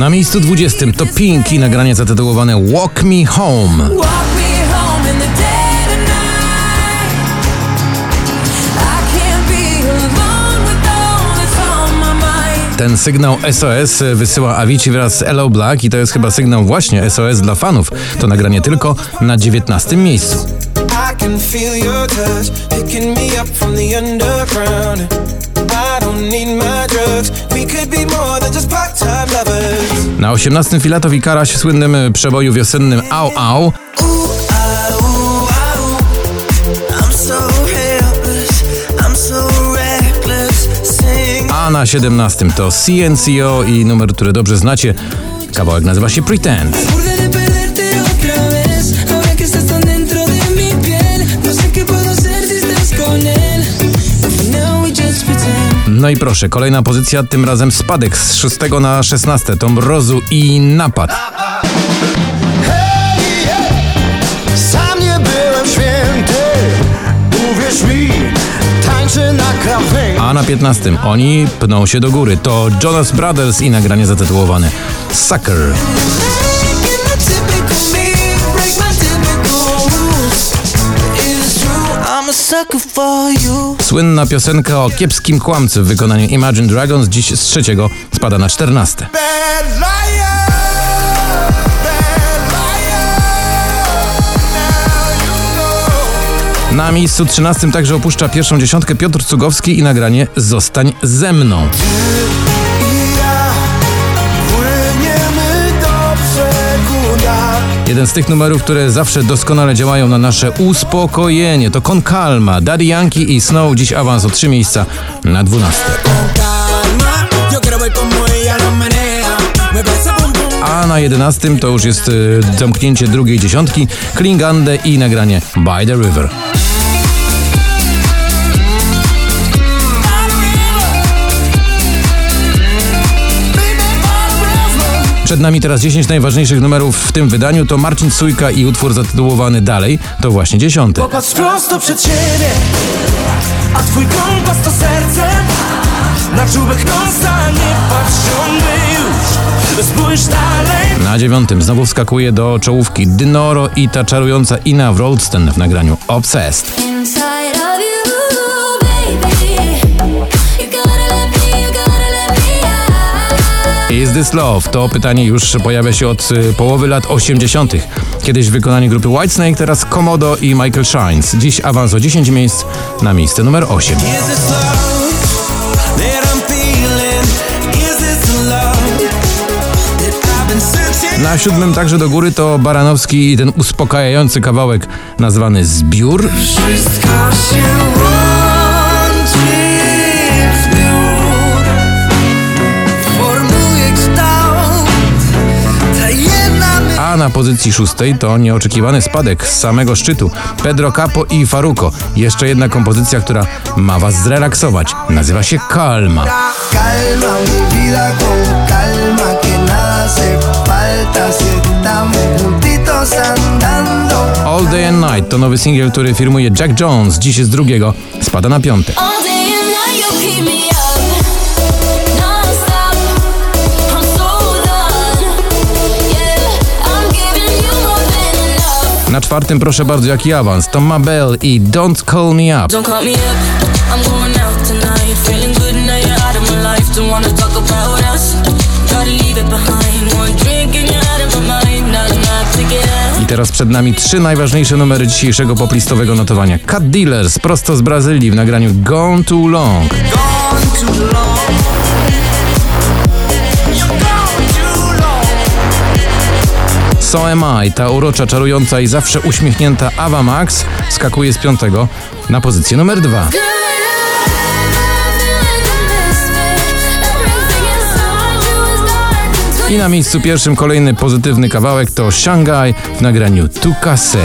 Na miejscu 20 to Pinki nagranie zatytułowane Walk Me Home. Ten sygnał SOS wysyła Avicii wraz z Hello Black i to jest chyba sygnał właśnie SOS dla fanów. To nagranie tylko na 19 miejscu. I can feel your touch picking me up from the underground. Na 18 Filatow i Karaś w słynnym przeboju wiosennym Au Au. Ah, ah. A na 17 to CNCO i numer, który dobrze znacie. Kawałek nazywa się Pretend. No i proszę, kolejna pozycja, tym razem spadek z 6 na 16. To Mrozu i Napad. Sam nie byłem święty, uwierz mi, tańczę na krawędzi. A na 15 oni pną się do góry. To Jonas Brothers i nagranie zatytułowane Sucker. Słynna piosenka o kiepskim kłamcy w wykonaniu Imagine Dragons dziś z trzeciego spada na 14. Bad liar, bad liar, now you know. Na miejscu 13 także opuszcza pierwszą dziesiątkę Piotr Cugowski i nagranie Zostań ze mną. Jeden z tych numerów, które zawsze doskonale działają na nasze uspokojenie. To Kon Kalma, Daddy Yankee i Snow dziś awans o 3 miejsca na 12. Calma, yo quiero ver como ella lo menea. Me parece bum bum. A na 11 to już jest y, zamknięcie drugiej dziesiątki Klingande i nagranie By the River. Przed nami teraz 10 najważniejszych numerów w tym wydaniu. To Marcin Sujka i utwór zatytułowany Dalej. To właśnie dziesiąty. Popatrz prosto przed siebie, a twój kompas to serce. Na czubek nosa nie patrz. Na dziewiątym znowu wskakuje do czołówki Dynoro i ta czarująca Ina Wroldsten w nagraniu Obsessed. Is This Love? To pytanie już pojawia się od y, połowy lat 80. Kiedyś w wykonaniu grupy Whitesnake, teraz Komodo i Michael Shines. Dziś awans o 10 miejsc na miejsce numer 8. Is this love that I'm feeling? Is this the love that I've been searching? Na siódmym także do góry to Baranowski i ten uspokajający kawałek nazwany Zbiór. Wszystko się na pozycji szóstej to nieoczekiwany spadek z samego szczytu. Pedro Capo i Faruko. Jeszcze jedna kompozycja, która ma was zrelaksować. Nazywa się Kalma. Calma mi vida con calma que nada hace falta si estamos juntitos andando. All Day and Night to nowy singiel, który firmuje Jack Jones. Dziś jest drugiego. Spada na piąte. Na czwartym proszę bardzo jaki awans. To Mabel i Don't Call Me Up. Don't call me up. I'm going out tonight. Feeling good now you're out of my life. Don't wanna talk about us. Try to leave it behind. One drink and you're out of my mind. Not enough to get out. I teraz przed nami trzy najważniejsze numery dzisiejszego poplistowego notowania. Cut Dealers prosto z Brazylii w nagraniu Gone Too Long. Gone too long. So Am I, ta urocza, czarująca i zawsze uśmiechnięta Ava Max skakuje z piątego na pozycję numer dwa. I na miejscu pierwszym kolejny pozytywny kawałek to Shanghai w nagraniu Tukase.